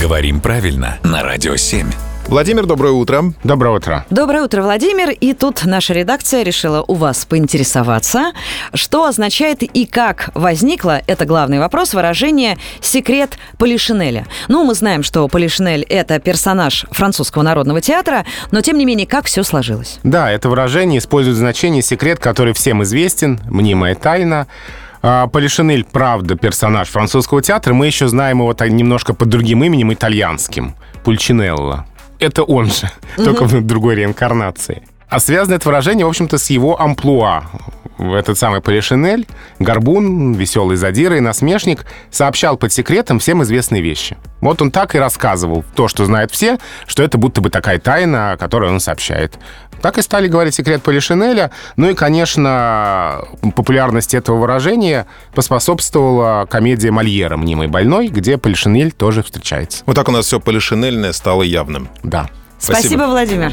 Говорим правильно на Радио 7. Владимир, доброе утро. Доброе утро. Доброе утро, Владимир. И тут наша редакция решила у вас поинтересоваться, что означает и как возникло, это главный вопрос, выражение «секрет Полишинеля». Ну, мы знаем, что Полишинель – это персонаж французского народного театра, но, тем не менее, как все сложилось? Да, это выражение использует значение «секрет», который всем известен, мнимая тайна. А, Полишинель, правда, персонаж французского театра. Мы еще знаем его так немножко под другим именем, итальянским. Пульчинелло. Это он же, только в другой реинкарнации. А связано это выражение, в общем-то, с его амплуа. Этот самый Полишинель, горбун, веселый задира и насмешник, сообщал под секретом всем известные вещи. Вот он так и рассказывал то, что знают все, что это будто бы такая тайна, которую он сообщает. Так и стали говорить секрет Полишинеля. Ну и, конечно, популярность этого выражения поспособствовала комедия Мольера «Мнимый больной», где Полишинель тоже встречается. Вот так у нас все полишинельное стало явным. Да. Спасибо, Спасибо. Владимир.